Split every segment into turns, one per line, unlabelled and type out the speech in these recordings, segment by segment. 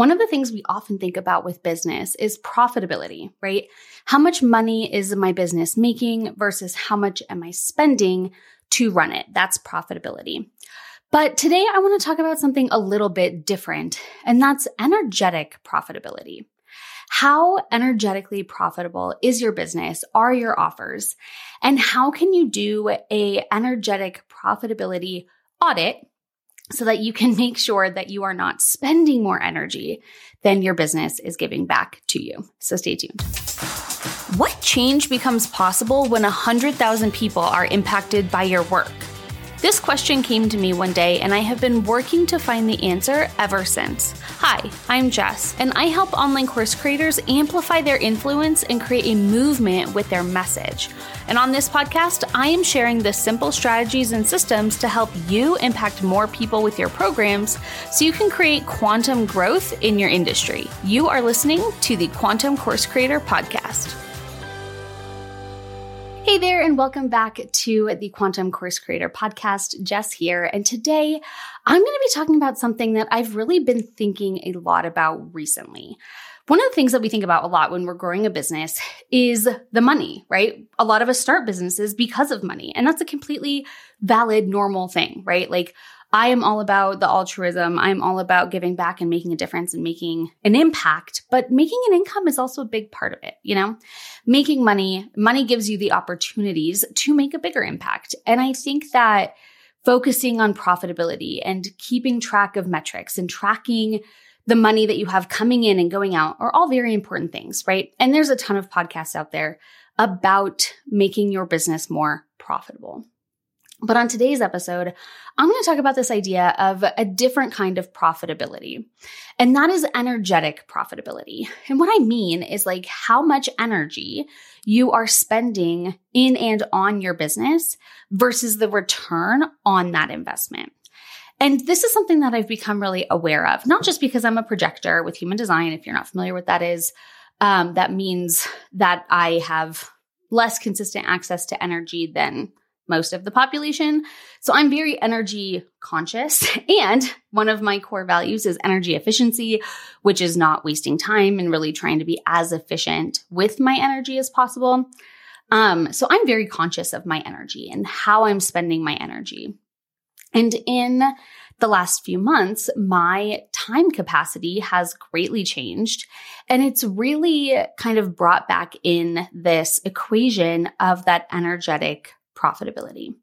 one of the things we often think about with business is profitability, right? How much money is my business making versus how much am I spending to run it? That's profitability. But today I want to talk about something a little bit different, and that's energetic profitability. How energetically profitable is your business? Are your offers? And how can you do a energetic profitability audit so that you can make sure that you are not spending more energy than your business is giving back to you. So stay tuned. What change becomes possible when 100,000 people are impacted by your work? This question came to me one day, and I have been working to find the answer ever since. Hi, I'm Jess, and I help online course creators amplify their influence and create a movement with their message. And on this podcast, I am sharing the simple strategies and systems to help you impact more people with your programs so you can create quantum growth in your industry. You are listening to the Quantum Course Creator Podcast. Hey there, and welcome back to the Quantum Course Creator Podcast. Jess here. And today I'm going to be talking about something that I've really been thinking a lot about recently. One of the things that we think about a lot when we're growing a business is the money, right? A lot of us start businesses because of money, and that's a completely valid, normal thing, right? Like, I am all about the altruism. I'm all about giving back and making a difference and making an impact, but making an income is also a big part of it, you know? Making money, money gives you the opportunities to make a bigger impact. And I think that focusing on profitability and keeping track of metrics and tracking the money that you have coming in and going out are all very important things, right? And there's a ton of podcasts out there about making your business more profitable. But on today's episode, I'm going to talk about this idea of a different kind of profitability. And that is energetic profitability. And what I mean is like how much energy you are spending in and on your business versus the return on that investment. And this is something that I've become really aware of, not just because I'm a projector with human design. If you're not familiar with that is, um, that means that I have less consistent access to energy than most of the population. So I'm very energy conscious. And one of my core values is energy efficiency, which is not wasting time and really trying to be as efficient with my energy as possible. Um, so I'm very conscious of my energy and how I'm spending my energy. And in the last few months, my time capacity has greatly changed. And it's really kind of brought back in this equation of that energetic profitability.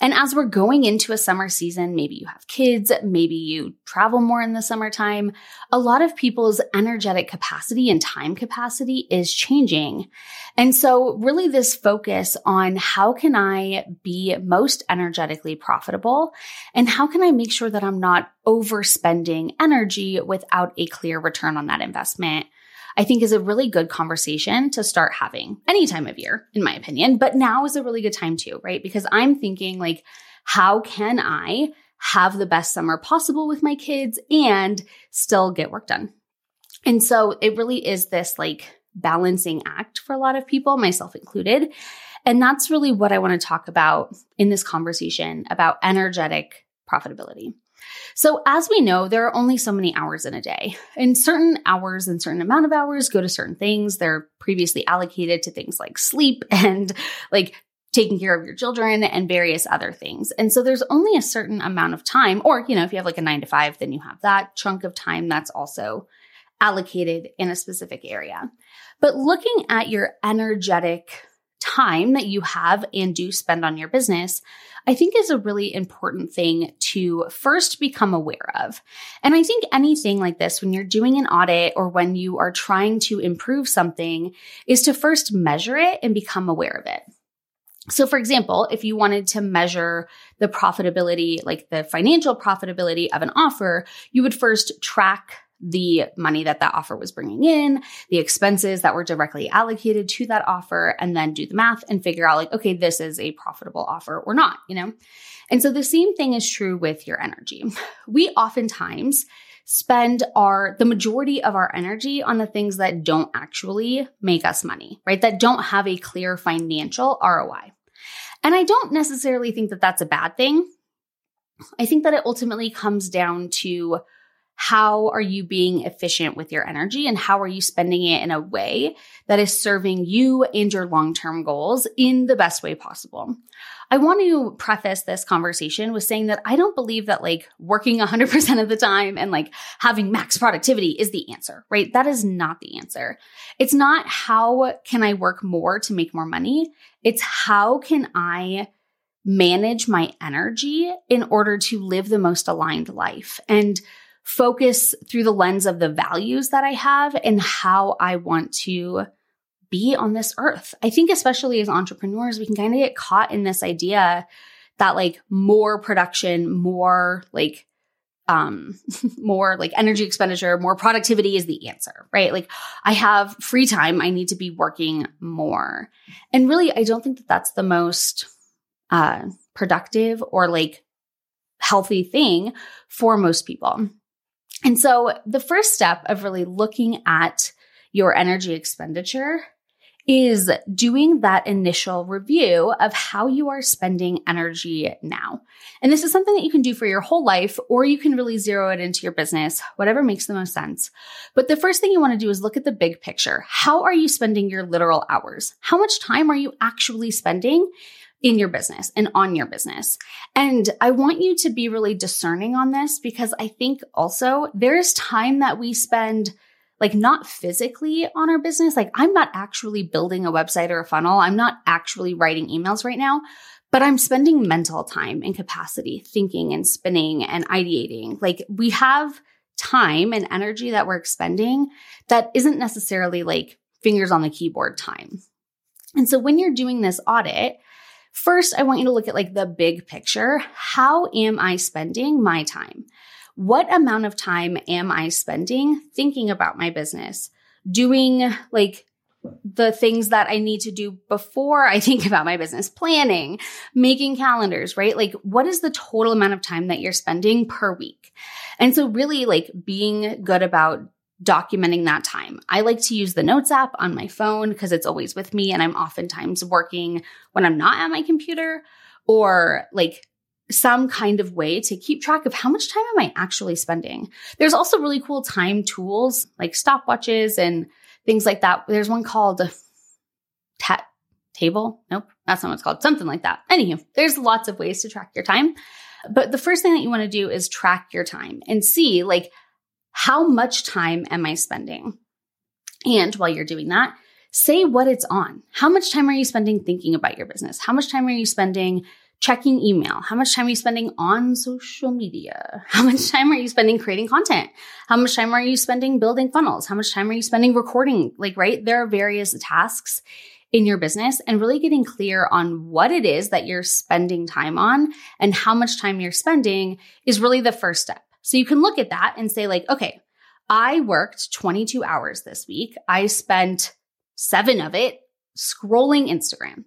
And as we're going into a summer season, maybe you have kids, maybe you travel more in the summertime, a lot of people's energetic capacity and time capacity is changing. And so really this focus on how can I be most energetically profitable and how can I make sure that I'm not overspending energy without a clear return on that investment I think is a really good conversation to start having any time of year, in my opinion. But now is a really good time too, right? Because I'm thinking like, how can I have the best summer possible with my kids and still get work done? And so it really is this like balancing act for a lot of people, myself included. And that's really what I want to talk about in this conversation about energetic profitability. So as we know, there are only so many hours in a day. And certain hours and certain amount of hours go to certain things. They're previously allocated to things like sleep and like taking care of your children and various other things. And so there's only a certain amount of time, or, you know, if you have like a nine to five, then you have that chunk of time that's also allocated in a specific area. But looking at your energetic time that you have and do spend on your business, I think is a really important thing to first become aware of. And I think anything like this, when you're doing an audit or when you are trying to improve something, is to first measure it and become aware of it. So, for example, if you wanted to measure the profitability, like the financial profitability of an offer, you would first track the money that that offer was bringing in, the expenses that were directly allocated to that offer, and then do the math and figure out like, okay, this is a profitable offer or not, you know? And so the same thing is true with your energy. We oftentimes spend our the majority of our energy on the things that don't actually make us money, right? That don't have a clear financial ROI. And I don't necessarily think that that's a bad thing. I think that it ultimately comes down to how are you being efficient with your energy and how are you spending it in a way that is serving you and your long term goals in the best way possible? I want to preface this conversation with saying that I don't believe that like working 100% of the time and like having max productivity is the answer, right? That is not the answer. It's not how can I work more to make more money? It's how can I manage my energy in order to live the most aligned life and focus through the lens of the values that I have and how I want to be on this earth. I think, especially as entrepreneurs, we can kind of get caught in this idea that like more production, more like, um, more like energy expenditure, more productivity is the answer, right? Like I have free time. I need to be working more. And really, I don't think that that's the most, uh, productive or like healthy thing for most people. And so the first step of really looking at your energy expenditure is doing that initial review of how you are spending energy now. And this is something that you can do for your whole life, or you can really zero it into your business, whatever makes the most sense. But the first thing you want to do is look at the big picture. How are you spending your literal hours? How much time are you actually spending? In your business and on your business. And I want you to be really discerning on this because I think also there's time that we spend like not physically on our business. Like I'm not actually building a website or a funnel. I'm not actually writing emails right now, but I'm spending mental time and capacity thinking and spinning and ideating. Like we have time and energy that we're expending that isn't necessarily like fingers on the keyboard time. And so when you're doing this audit, first I want you to look at like the big picture. How am I spending my time? what amount of time am I spending thinking about my business, doing like the things that I need to do before I think about my business, planning, making calendars, right? Like, what is the total amount of time that you're spending per week? And so, really, like, being good about documenting that time. I like to use the Notes app on my phone because it's always with me, and I'm oftentimes working when I'm not at my computer or like some kind of way to keep track of how much time am I actually spending. There's also really cool time tools like stopwatches and things like that. There's one called Tat Table. Nope, that's not what it's called. Something like that. Anywho, there's lots of ways to track your time. But the first thing that you want to do is track your time and see like how much time am I spending? And while you're doing that, say what it's on. How much time are you spending thinking about your business? How much time are you spending checking email? How much time are you spending on social media? How much time are you spending creating content? How much time are you spending building funnels? How much time are you spending recording? Like, right? There are various tasks in your business and really getting clear on what it is that you're spending time on and how much time you're spending is really the first step. So you can look at that and say like, okay, I worked 22 hours this week. I spent seven of it scrolling Instagram.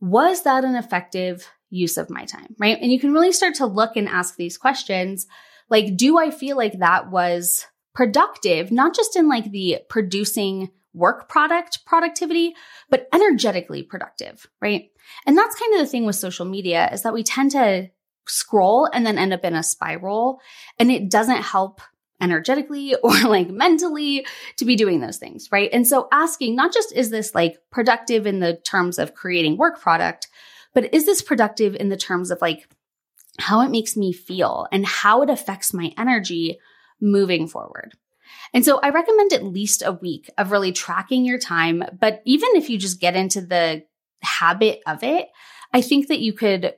Was that an effective use of my time, right? And you can really start to look and ask these questions like, do I feel like that was productive, not just in like the producing work product productivity, but energetically productive, right? And that's kind of the thing with social media is that we tend to scroll and then end up in a spiral and it doesn't help energetically or like mentally to be doing those things, right? And so asking not just is this like productive in the terms of creating work product, but is this productive in the terms of like how it makes me feel and how it affects my energy moving forward? And so I recommend at least a week of really tracking your time. But even if you just get into the habit of it, I think that you could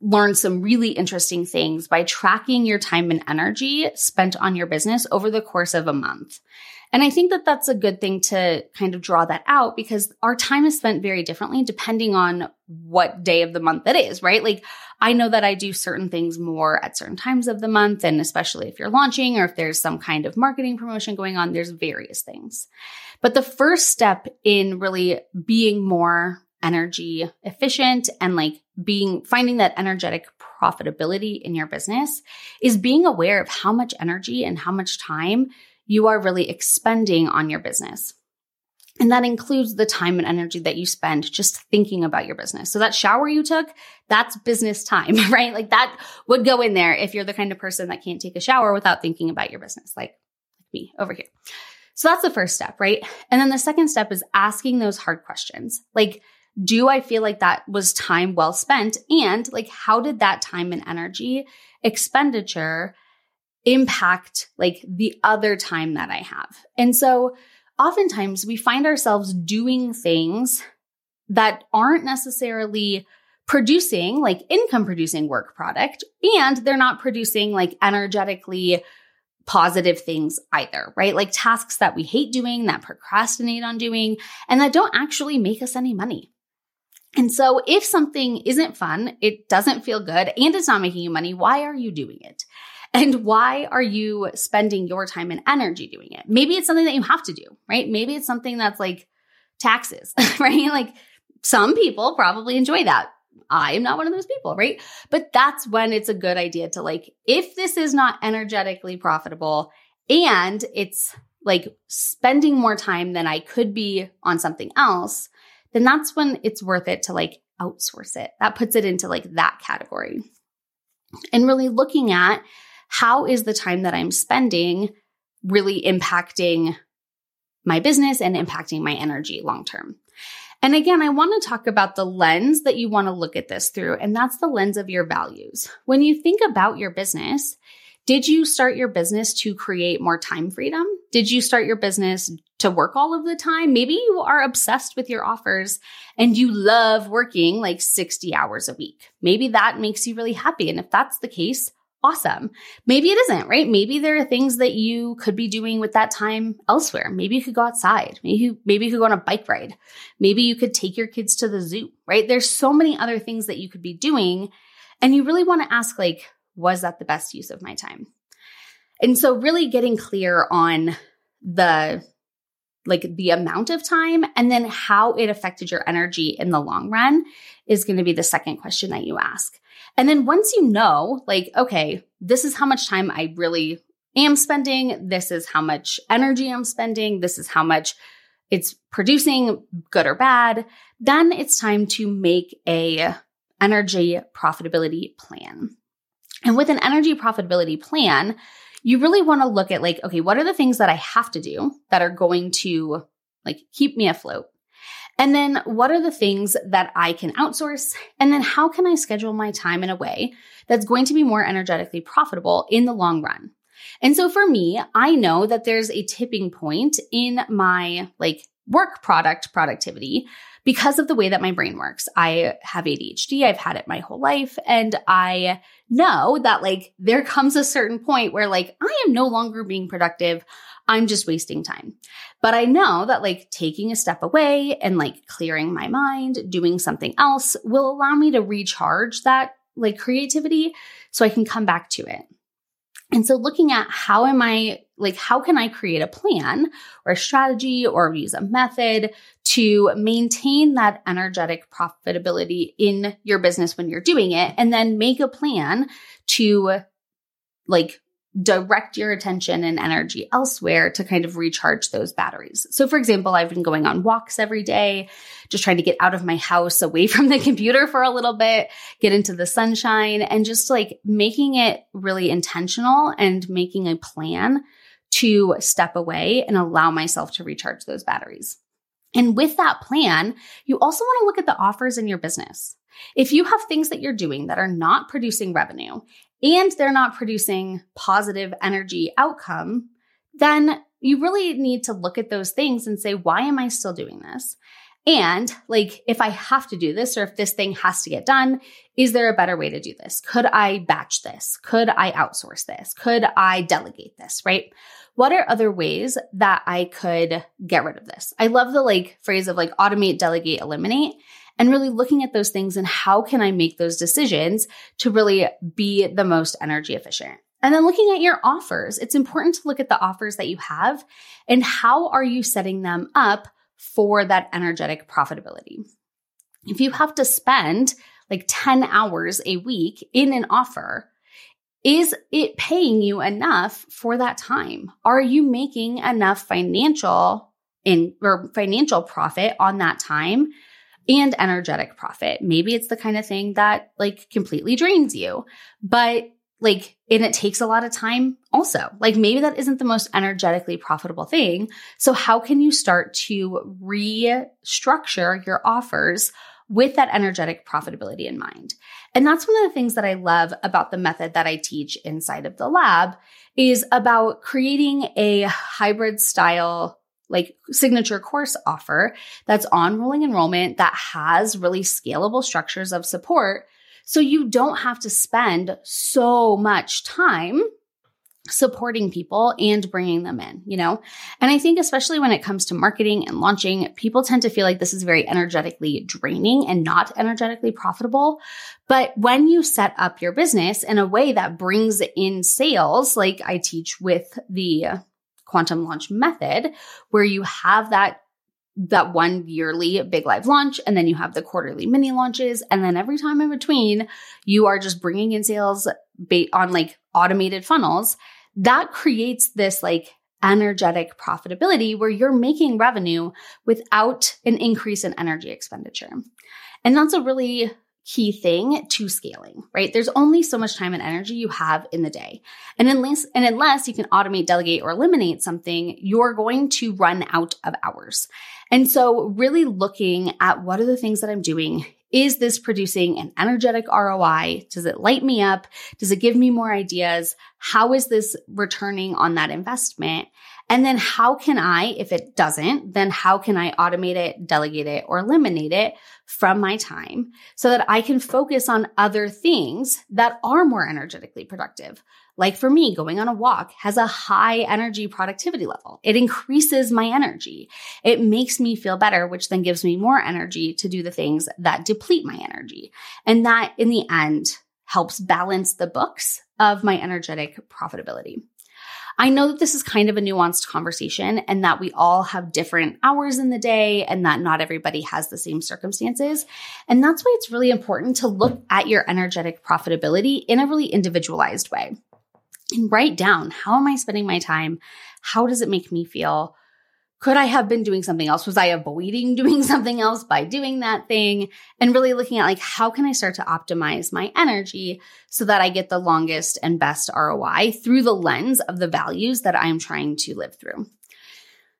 learn some really interesting things by tracking your time and energy spent on your business over the course of a month. And I think that that's a good thing to kind of draw that out because our time is spent very differently depending on what day of the month it is, right? Like I know that I do certain things more at certain times of the month. And especially if you're launching or if there's some kind of marketing promotion going on, there's various things. But the first step in really being more energy efficient and like being finding that energetic profitability in your business is being aware of how much energy and how much time you are really expending on your business. And that includes the time and energy that you spend just thinking about your business. So that shower you took, that's business time, right? Like that would go in there if you're the kind of person that can't take a shower without thinking about your business, like me over here. So that's the first step, right? And then the second step is asking those hard questions. Like, do I feel like that was time well spent? And like, how did that time and energy expenditure impact like the other time that I have? And so oftentimes we find ourselves doing things that aren't necessarily producing like income producing work product and they're not producing like energetically positive things either, right? Like tasks that we hate doing, that procrastinate on doing, and that don't actually make us any money. And so if something isn't fun, it doesn't feel good, and it's not making you money, why are you doing it? And why are you spending your time and energy doing it? Maybe it's something that you have to do, right? Maybe it's something that's like taxes, right? Like some people probably enjoy that. I am not one of those people, right? But that's when it's a good idea to like, if this is not energetically profitable and it's like spending more time than I could be on something else, then that's when it's worth it to like outsource it. That puts it into like that category. And really looking at how is the time that I'm spending really impacting my business and impacting my energy long term. And again, I want to talk about the lens that you want to look at this through, and that's the lens of your values. When you think about your business, did you start your business to create more time freedom? Did you start your business to work all of the time? Maybe you are obsessed with your offers and you love working like 60 hours a week. Maybe that makes you really happy. And if that's the case, awesome. Maybe it isn't, right? Maybe there are things that you could be doing with that time elsewhere. Maybe you could go outside. Maybe you, maybe you could go on a bike ride. Maybe you could take your kids to the zoo, right? There's so many other things that you could be doing. And you really want to ask, like, was that the best use of my time? And so really getting clear on the like the amount of time and then how it affected your energy in the long run is going to be the second question that you ask. And then once you know, like, okay, this is how much time I really am spending, this is how much energy I'm spending, this is how much it's producing, good or bad, then it's time to make a energy profitability plan. And with an energy profitability plan, you really want to look at like, okay, what are the things that I have to do that are going to like keep me afloat? And then what are the things that I can outsource? And then how can I schedule my time in a way that's going to be more energetically profitable in the long run? And so for me, I know that there's a tipping point in my like work product productivity because of the way that my brain works. I have ADHD. I've had it my whole life. And I know that like there comes a certain point where like I am no longer being productive. I'm just wasting time. But I know that like taking a step away and like clearing my mind, doing something else will allow me to recharge that like creativity so I can come back to it. And so looking at how am I like how can I create a plan or a strategy or use a method to maintain that energetic profitability in your business when you're doing it and then make a plan to like direct your attention and energy elsewhere to kind of recharge those batteries. So, for example, I've been going on walks every day, just trying to get out of my house, away from the computer for a little bit, get into the sunshine, and just like making it really intentional and making a plan to step away and allow myself to recharge those batteries. And with that plan, you also want to look at the offers in your business. If you have things that you're doing that are not producing revenue and they're not producing positive energy outcome, then you really need to look at those things and say, why am I still doing this? And like, if I have to do this or if this thing has to get done, is there a better way to do this? Could I batch this? Could I outsource this? Could I delegate this? Right? What are other ways that I could get rid of this? I love the like phrase of like automate, delegate, eliminate and really looking at those things and how can I make those decisions to really be the most energy efficient. And then looking at your offers, it's important to look at the offers that you have and how are you setting them up for that energetic profitability. If you have to spend like 10 hours a week in an offer, is it paying you enough for that time? Are you making enough financial in or financial profit on that time and energetic profit. Maybe it's the kind of thing that like completely drains you, but like, and it takes a lot of time also. Like maybe that isn't the most energetically profitable thing. So how can you start to restructure your offers with that energetic profitability in mind? And that's one of the things that I love about the method that I teach inside of the lab is about creating a hybrid style like signature course offer that's on rolling enrollment that has really scalable structures of support so you don't have to spend so much time supporting people and bringing them in, you know? And I think, especially when it comes to marketing and launching, people tend to feel like this is very energetically draining and not energetically profitable. But when you set up your business in a way that brings in sales, like I teach with the quantum launch method, where you have that that one yearly big live launch and then you have the quarterly mini launches and then every time in between you are just bringing in sales on like automated funnels. That creates this like energetic profitability where you're making revenue without an increase in energy expenditure. And that's a really key thing to scaling, right? There's only so much time and energy you have in the day. And unless, and unless you can automate, delegate, or eliminate something, you're going to run out of hours. And so really looking at what are the things that I'm doing is this producing an energetic ROI? Does it light me up? Does it give me more ideas? How is this returning on that investment? And then how can I, if it doesn't, then how can I automate it, delegate it, or eliminate it from my time so that I can focus on other things that are more energetically productive? Like for me, going on a walk has a high energy productivity level. It increases my energy. It makes me feel better, which then gives me more energy to do the things that deplete my energy. And that in the end helps balance the books of my energetic profitability. I know that this is kind of a nuanced conversation and that we all have different hours in the day and that not everybody has the same circumstances. And that's why it's really important to look at your energetic profitability in a really individualized way and write down how am I spending my time? How does it make me feel? Could I have been doing something else? Was I avoiding doing something else by doing that thing? And really looking at like, how can I start to optimize my energy so that I get the longest and best ROI through the lens of the values that I'm trying to live through?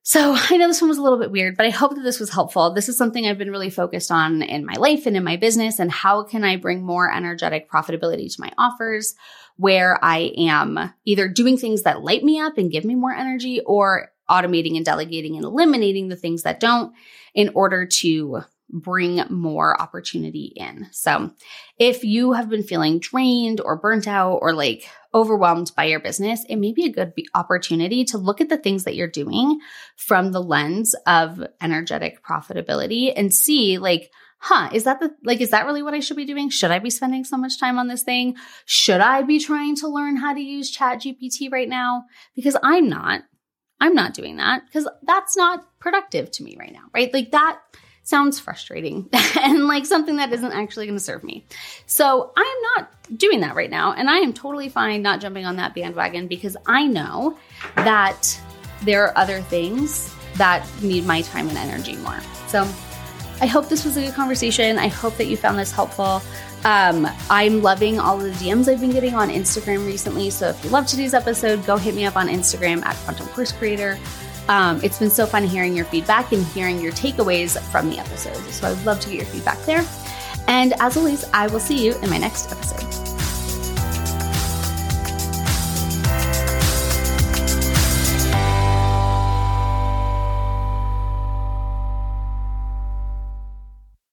So I know this one was a little bit weird, but I hope that this was helpful. This is something I've been really focused on in my life and in my business. And how can I bring more energetic profitability to my offers where I am either doing things that light me up and give me more energy or automating and delegating and eliminating the things that don't in order to bring more opportunity in. So if you have been feeling drained or burnt out or like overwhelmed by your business, it may be a good opportunity to look at the things that you're doing from the lens of energetic profitability and see like, huh, is that the, like, is that really what I should be doing? Should I be spending so much time on this thing? Should I be trying to learn how to use chat GPT right now? Because I'm not. I'm not doing that because that's not productive to me right now, right? Like that sounds frustrating and like something that isn't actually going to serve me. So I am not doing that right now. And I am totally fine not jumping on that bandwagon because I know that there are other things that need my time and energy more. So I hope this was a good conversation. I hope that you found this helpful. Um, I'm loving all the DMs I've been getting on Instagram recently. So if you love today's episode, go hit me up on Instagram at Quantum Course Creator. Um, it's been so fun hearing your feedback and hearing your takeaways from the episode. So I would love to get your feedback there. And as always, I will see you in my next episode.